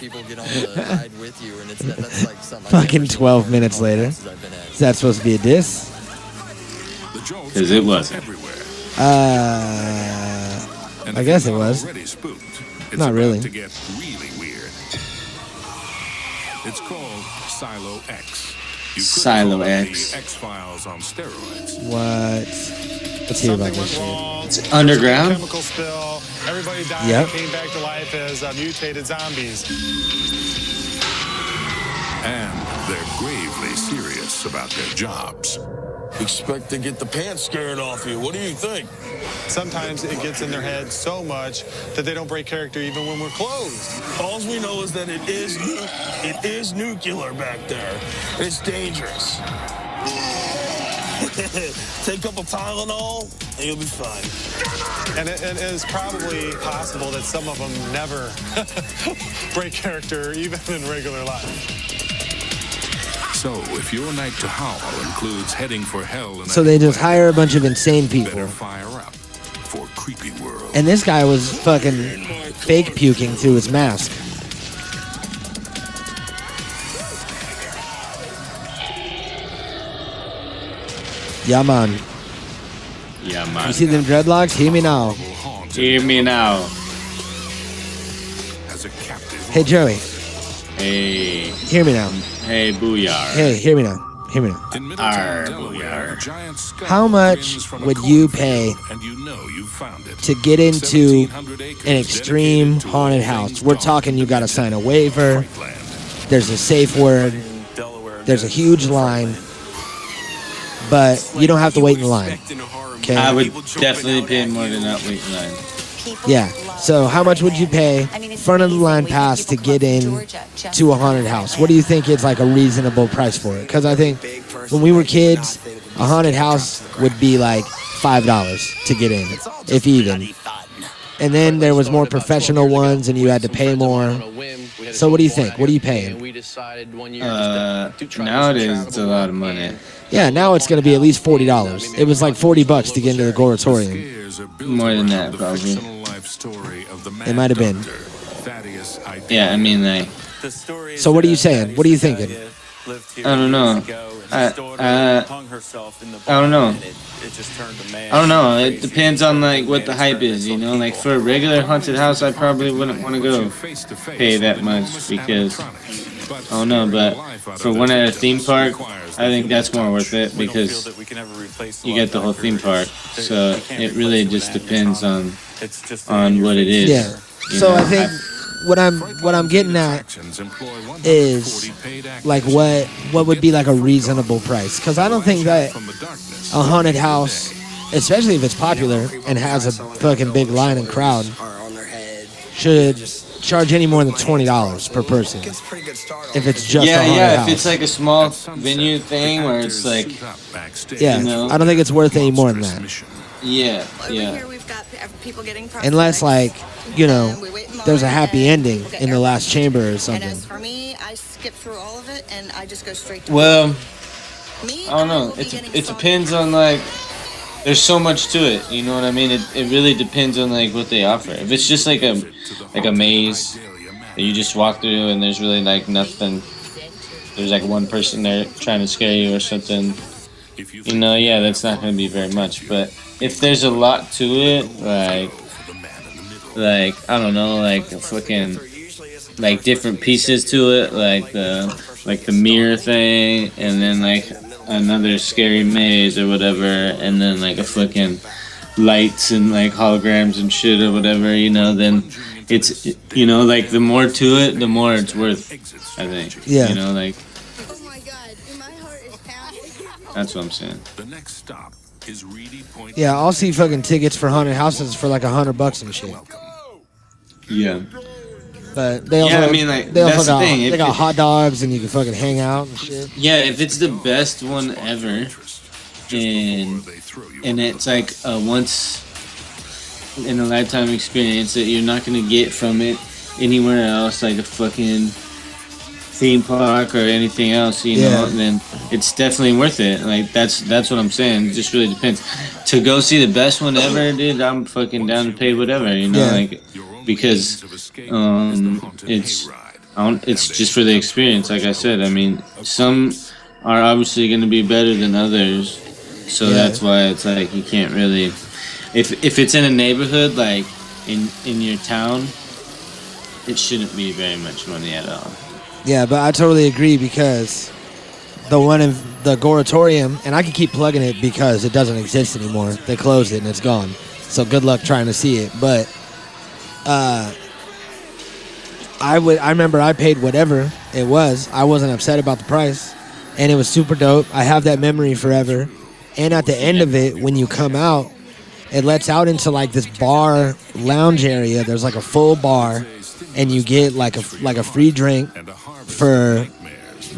people get on the ride with you, and it's that's like something. Fucking 12 minutes later. Is that supposed to be a diss? Because it wasn't. Uh, I guess it was. It's Not really. to get really weird. It's called Silo X. You could Silo X. X Files on steroids. What? Let's hear about this shit. It's underground. Chemical spill. Everybody died. Yep. Came back to life as uh, mutated zombies. And they're gravely serious about their jobs. Expect to get the pants scared off you. What do you think? Sometimes it gets in their head so much that they don't break character even when we're closed. All we know is that it is it is nuclear back there. It's dangerous. Take up a Tylenol, and you'll be fine. And it, and it is probably possible that some of them never break character even in regular life. So, if your night to howl includes heading for hell in So they just hire a bunch of insane people. fire up for Creepy World. And this guy was fucking fake puking through his mask. Yeah, man. Yeah, man. You see them dreadlocks? Hear me now. Hear me now. As a captive. Hey, Joey. Hey. Hear me now. Hey, booyah. Hey, hear me now. Hear me now. In Arr, Middletown, Delaware, a booyah. giant skull How much from a would you cornfield, pay and you know you found it. to get into 1,700 acres an extreme dedicated to all haunted things house? We're dark talking you got to sign a waiver. Frightland. There's a safe word. There's a huge line. But you don't have to wait in line. Okay? I would definitely pay more than that wait line. Yeah. So how much would you pay front of the line pass to get in to a haunted house? What do you think is like a reasonable price for it? Because I think when we were kids, a haunted house would be like five dollars to get in, if even. And then there was more professional ones, and you had to pay more. So what do you think? What are you paying? Uh, nowadays it's a lot of money. Yeah, now it's going to be at least forty dollars. It was like forty bucks to get into the Goretorium. More than that, probably. It might have been. thaddeus Yeah, I mean like. So what are you saying? What are you thinking? I don't know. I, store uh, hung herself in the I don't know. barn, and It, it just turned to man. I don't know. It depends on like what the hype is, you know. Like for a regular haunted house, I probably wouldn't want to go pay that much because I don't know. But for one at a theme park, I think that's more worth it because you get the whole theme park. So it really just depends on on what it is. Yeah. you So know. I think what I'm what I'm getting at is like what what would be like a reasonable price because I don't think that a haunted house, especially if it's popular and has a fucking big line and crowd, should charge any more than twenty dollars per person. If it's just yeah, a yeah. house. If it's like a small venue thing where it's like, yeah, you know, I don't think it's worth any more than that. yeah, yeah. People getting Unless like you know, there's a happy ending in the last chamber or something. And as for me, I skip through all of it and I just go straight to Well, I don't know. It it depends on like. There's so much to it, you know what I mean. It, it really depends on like what they offer. If it's just like a like a maze that you just walk through and there's really like nothing. There's like one person there trying to scare you or something. You know, yeah, that's not gonna be very much. But if there's a lot to it, like like I don't know, like fucking like different pieces to it, like the like the mirror thing, and then like another scary maze or whatever, and then like a fucking lights and like holograms and shit or whatever, you know, then it's you know like the more to it, the more it's worth. I think. Yeah. You know, like. That's what I'm saying. The next stop is Reedy Point. Yeah, I'll see fucking tickets for haunted houses for like a hundred bucks and shit. Yeah. But they also, Yeah, I mean, like, they also that's the thing, they if got it- hot dogs and you can fucking hang out and shit. Yeah, if it's the best one ever, and and it's like a once in a lifetime experience that you're not gonna get from it anywhere else, like a fucking theme park or anything else, you know, Yeah. then it's definitely worth it. Like that's that's what I'm saying. It just really depends. To go see the best one ever, dude, I'm fucking down to pay whatever, you know, Yeah. like because um it's I don't, it's just for the experience, like I said. I mean, some are obviously going to be better than others, so Yeah. that's why it's like you can't really. If if it's in a neighborhood like in in your town, it shouldn't be very much money at all. Yeah, but I totally agree because the one in the Goretorium, and I can keep plugging it because it doesn't exist anymore. They closed it and it's gone. So good luck trying to see it. But uh, I would. I remember I paid whatever it was. I wasn't upset about the price, and it was super dope. I have that memory forever. And at the end of it, when you come out, it lets out into like this bar lounge area. There's like a full bar, and you get like a like a free drink for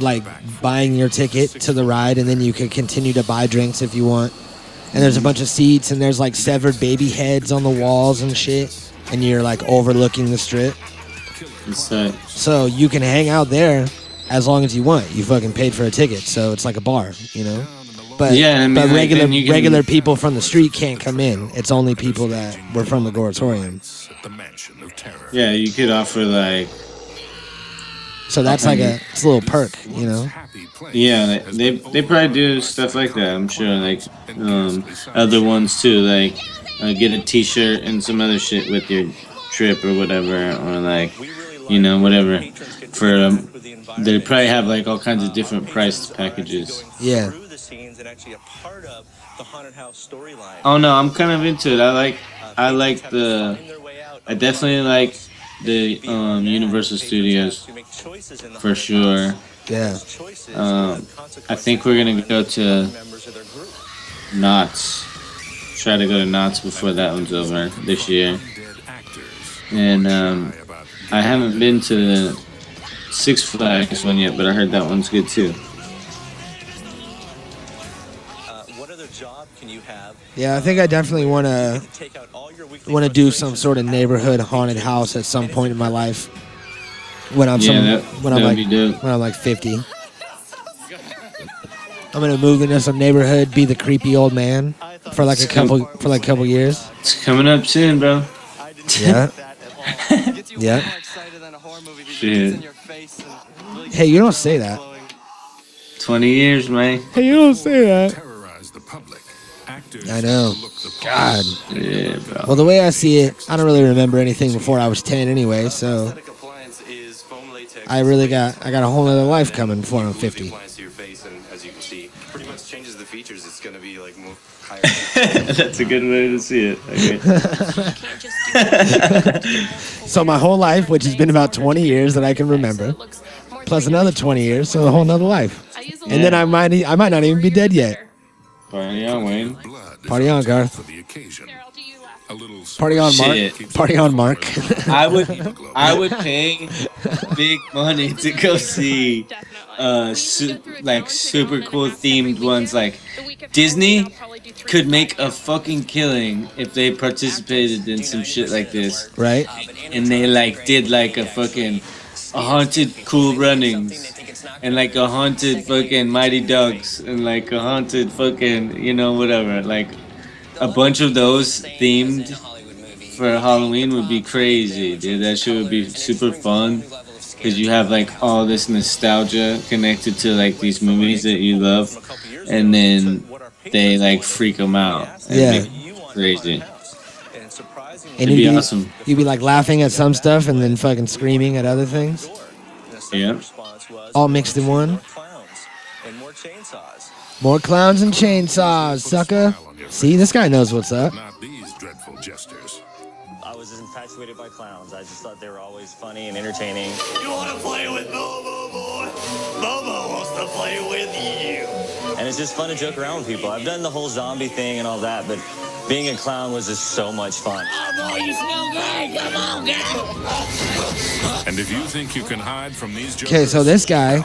like buying your ticket to the ride, and then you can continue to buy drinks if you want. And there's a bunch of seats, and there's like severed baby heads on the walls and shit, and you're like overlooking the strip. Uh, So you can hang out there as long as you want. You fucking paid for a ticket, so it's like a bar, you know. But Yeah, I mean, but regular can- regular people from the street can't come in. It's only people that were from the Goretorium. yeah, you could offer like So that's like a it's a little perk, you know. Yeah, they they probably do stuff like that. I'm sure, like um, other ones too, like uh, get a T-shirt and some other shit with your trip or whatever, or like you know whatever. For um, they probably have like all kinds of different priced packages. Yeah. Oh no, I'm kind of into it. I like I like the I definitely like the um, Universal Studios for sure. Yeah. Um, I think we're gonna go to Knott's. Try to go to Knott's before that one's over this year. And um, I haven't been to the Six Flags one yet, but I heard that one's good too. Uh what other job can you have? Yeah, I think I definitely want to want to do some sort of neighborhood haunted house at some point in my life. When I'm Yeah, some, that- when I'm like when I'm like 50. I'm gonna move into some neighborhood, be the creepy old man for like a couple for like a couple years. It's coming up soon, bro. Yeah. yeah. Shit. Hey, you don't say that. 20 years, man. Hey, you don't say that. I know. God. Yeah, bro. Well, the way I see it, I don't really remember anything before I was 10 anyway, so I really got I got a whole other life coming before I'm 50. Features. It's going to be like more higher. That's a good way to see it. Okay. So my whole life, which has been about 20 years that I can remember, plus another 20 years, so a whole nother life. And then I might I might not even be dead yet. Party on, Wayne. Party on, Garth. Party on, Mark. Shit. Party on, Mark. I would I would pay big money to go see uh su- like super cool themed ones like Disney could make a fucking killing if they participated in some shit like this. Right? And they like did like a fucking a haunted cool runnings and like a haunted fucking mighty ducks and like a haunted fucking you know whatever like a bunch of those themed for Halloween would be crazy, dude. That shit would be super fun because you have like all this nostalgia connected to like these movies that you love, and then they like freak them out. and Yeah. make it crazy. And It'd you'd be be, awesome. you'd be like laughing at some stuff and then fucking screaming at other things, Yeah. all mixed in one. More clowns and chainsaws, sucker. See, this guy knows what's up. I was infatuated by clowns. I just thought they were always funny and entertaining. You want to play with Bobo, boy? Bobo wants to play with you. And it's just fun to joke around with people. I've done the whole zombie thing and all that, but being a clown was just so much fun. Oh, boy, you smell good. Come on, get And if you think you can hide from these jokers, Okay, so this guy,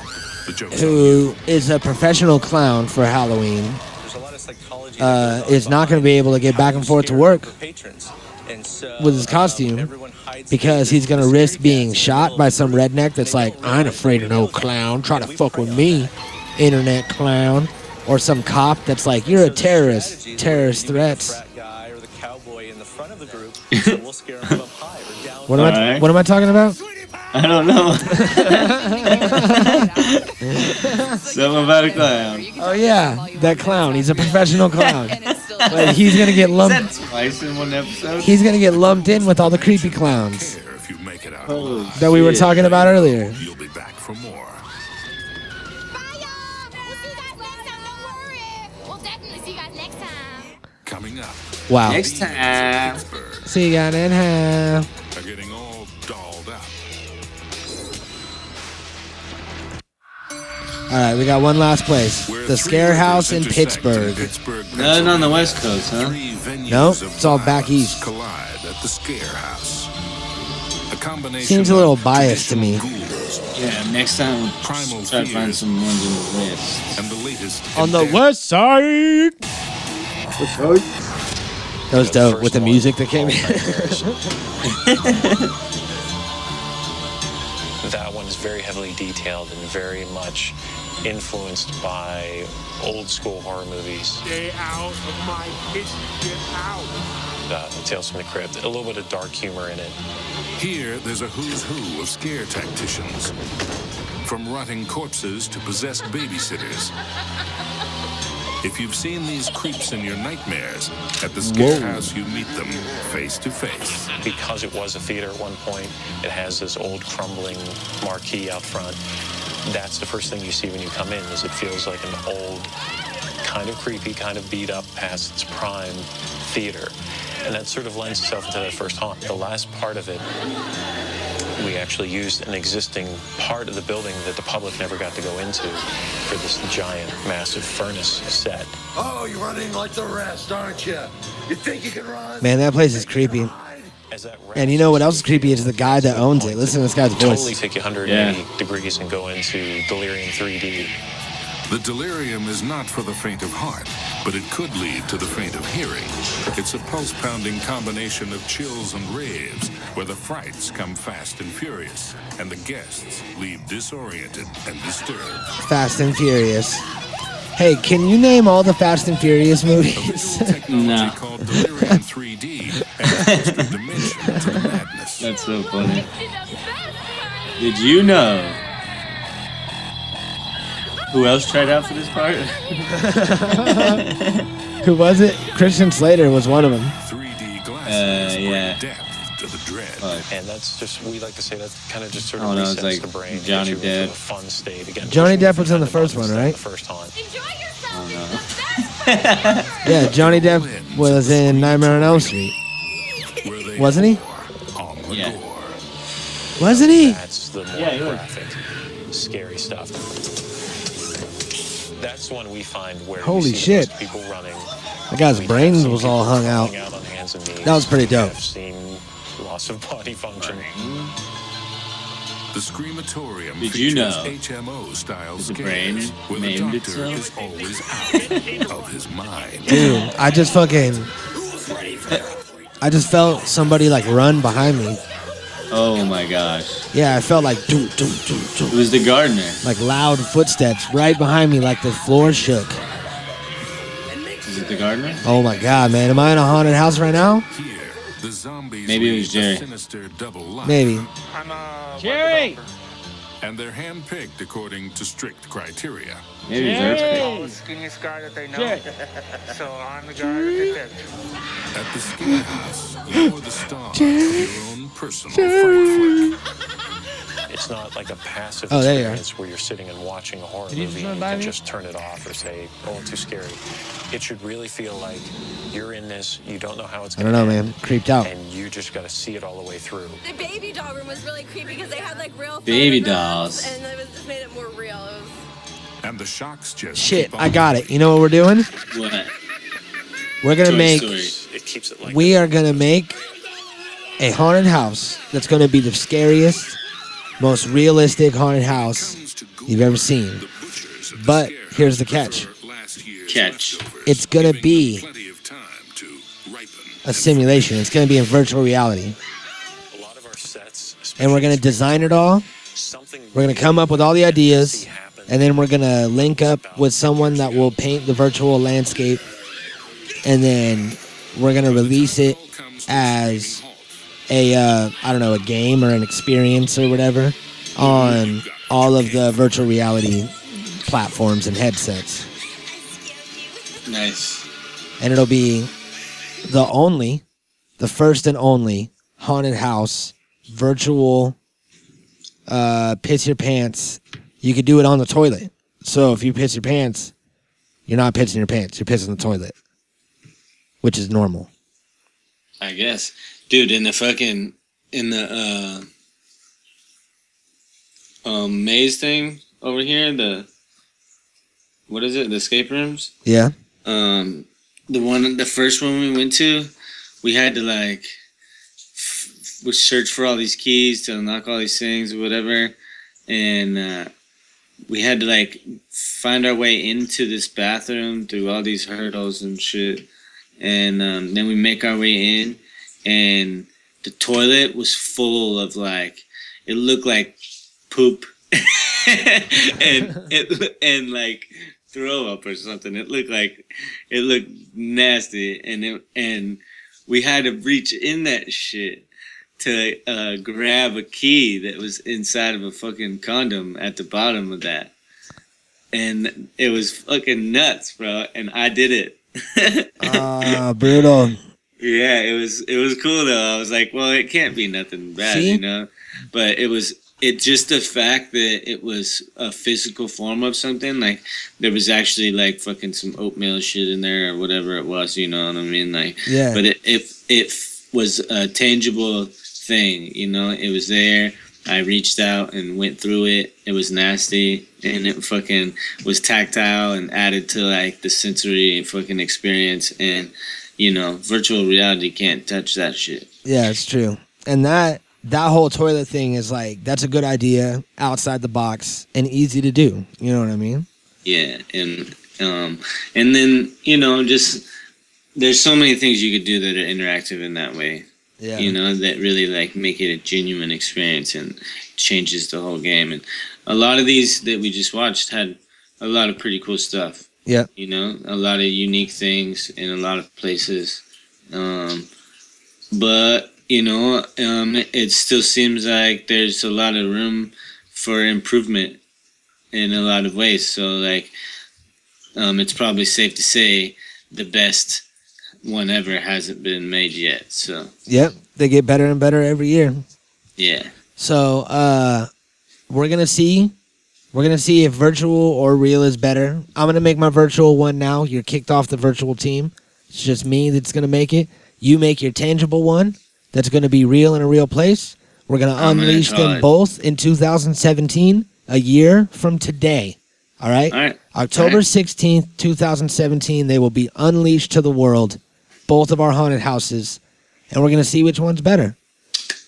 who is a professional clown for Halloween, uh, is not going to be able to get back and forth to work with his costume because he's going to risk being shot by some redneck that's like, I ain't afraid of no clown. Try to fuck with me, internet clown. Or some cop that's like, you're a terrorist. Terrorist threats. What am, I, Alright. what am I talking about? I don't know. Something about a clown. Oh, yeah. That clown. He's a professional clown. But he's going to get lumped. twice in one episode? He's gonna get lumped in with all the creepy clowns Holy that we were shit. talking about earlier. You'll be back for more. We'll definitely see you guys next time. Coming up. Wow. Next time. See you guys in half. All right, we got one last place. The Scare House in Pittsburgh. None on the West Coast, huh? Nope, it's all back east. Collide at the Scare House. A combination Seems a little biased to me. Yeah, next time we'll Primal try to find some ones in the West. and the latest On in the death. west side. That was dope with the music that came in. That one is very heavily detailed and very much influenced by old school horror movies. Stay out of my kitchen. Get out. Uh, Tales from the Crypt, a little bit of dark humor in it. Here, there's a who's who of scare tacticians. From rotting corpses to possessed babysitters. If you've seen these creeps in your nightmares, at the Scare Whoa. House you meet them face to face. Because it was a theater at one point, it has this old crumbling marquee out front. That's the first thing you see when you come in, is it feels like an old, kind of creepy, kind of beat up past its prime theater. And that sort of lends itself into that first haunt. The last part of it, we actually used an existing part of the building that the public never got to go into for this giant, massive furnace set. Oh, you're running like the rest, aren't you? You think you can run? Man, that place is creepy. And you know what else is creepy is the guy that owns it. Listen to this guy's voice. Totally voice. take you 180 degrees and go into Delirium 3D. The delirium is not for the faint of heart, but it could lead to the faint of hearing. It's a pulse pounding combination of chills and raves, where the frights come fast and furious, and the guests leave disoriented and disturbed. Fast and Furious. Hey, can you name all the Fast and Furious movies? No. Called Delirium 3D adds extra dimension to madness. That's so funny. Did you know Who else tried out for this part? Who was it? Christian Slater was one of them. 3D glasses Uh, yeah. depth to the dread. And that's just, we like to say that kind of just sort Oh, of no, resets like the brain. Johnny gets you into Depp. fun state again. Johnny Depp was in the first one, right? the first haunt. Yeah, Johnny Depp was in Nightmare on Elm Street. Wasn't he? Yeah. Wasn't he? That's the more Yeah, he graphic, scary stuff. That's one we find where we Holy see shit. most people running. That guy's brains was all hung out. out on hands and knees. That was pretty dope. I've seen loss of body function. The Screamatorium Did you features know HMO style the brain where the named doctor itself? is always out of his mind. Dude, I just fucking. I just felt somebody like run behind me. Oh my gosh. Yeah, I felt like doo doo doo doo. It was the gardener. Like loud footsteps right behind me, like the floor shook. Is it the gardener? Oh my god, man. Am I in a haunted house right now? The zombies Maybe it was Jerry. sinister double life. Maybe. I'm uh, Jerry! And they're handpicked according to strict criteria. Maybe it's the earthquake. skinniest guy that they know. so I'm the guy that they picked. At the Scare House, you're the star of your own personal fright flick. It's not like a passive Oh, there you experience where you're sitting and watching a horror Did movie just run and you can just turn it off or say, oh, too scary. It should really feel like you're in this, you don't know how it's going I don't know, end, man. Creeped out. and you just got to see it all the way through. The baby doll room was really creepy because they had like real Baby dolls. and it was just made it more real. It was And the shocks just Shit, I got it. You know what we're doing? What? We're gonna Toy make. Story. It keeps it like We are gonna make a haunted house that's gonna be the scariest, most realistic haunted house you've ever seen. But here's the catch: Catch. it's gonna be a simulation. It's gonna be in virtual reality, a lot of our sets, and we're gonna design it all. We're gonna come up with all the ideas, and then we're gonna link up with someone that will paint the virtual landscape, and then we're gonna release it as a uh, I don't know a game or an experience or whatever on all of the virtual reality platforms and headsets, Nice. and it'll be the only, the first and only haunted house virtual uh, piss your pants. You could do it on the toilet. So if you piss your pants, you're not pissing your pants. You're pissing the toilet, which is normal. I guess. Dude, in the fucking in the uh um maze thing over here, the what is it? The escape rooms? Yeah. Um the one the first one we went to, we had to like f- we search for all these keys to unlock all these things or whatever. And uh we had to like find our way into this bathroom through all these hurdles and shit. And um, then we make our way in, and the toilet was full of like, it looked like poop, and it and like throw up or something. It looked like it looked nasty, and it, and we had to reach in that shit to uh, grab a key that was inside of a fucking condom at the bottom of that. And it was fucking nuts, bro. And I did it. Ah, brutal. Yeah, it was it was cool though. I was like, well, it can't be nothing bad, See? you know. But it was it just the fact that it was a physical form of something. Like there was actually like fucking some oatmeal shit in there or whatever it was. You know what I mean? Like Yeah. But it it it was a tangible thing. You know, it was there. I reached out and went through it. It was nasty, and it fucking was tactile and added to like the sensory fucking experience. And you know, virtual reality can't touch that shit. Yeah, it's true. And that that whole toilet thing is like that's a good idea, outside the box, and easy to do. You know what I mean? Yeah, and um, and then you know, just there's so many things you could do that are interactive in that way. Yeah. You know, that really like make it a genuine experience and changes the whole game. And a lot of these that we just watched had a lot of pretty cool stuff. Yeah. You know, a lot of unique things in a lot of places. Um, but you know, um, it still seems like there's a lot of room for improvement in a lot of ways. So like, um, it's probably safe to say the best one ever hasn't been made yet. So Yep, they get better and better every year. yeah, So uh, we're gonna see. We're gonna see if virtual or real is better. I'm gonna make my virtual one now. You're kicked off the virtual team. It's just me that's gonna make it. You make your tangible one. That's gonna be real in a real place. We're gonna oh, I'm gonna unleash them both in 2017, a year from today. All right. All right. October All right. 16th, 2017. They will be unleashed to the world. Both of our haunted houses, and we're gonna see which one's better.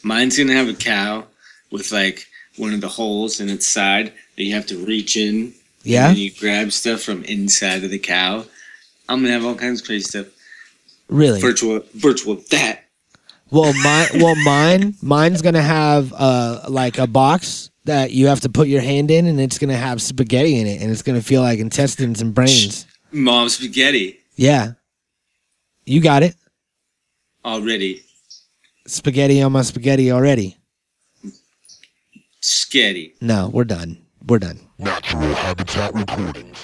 mine's gonna have a cow with like one of the holes in its side you have to reach in. Yeah? And you grab stuff from inside of the cow. I'm gonna have all kinds of crazy stuff. Really? Virtual, virtual that. Well, my well, mine mine's gonna have uh like a box that you have to put your hand in, and it's gonna have spaghetti in it, and it's gonna feel like intestines and brains. Mom spaghetti Yeah, you got it. already. Spaghetti on my spaghetti already. Sketty. No, we're done. We're done. Natural Habitat Recordings.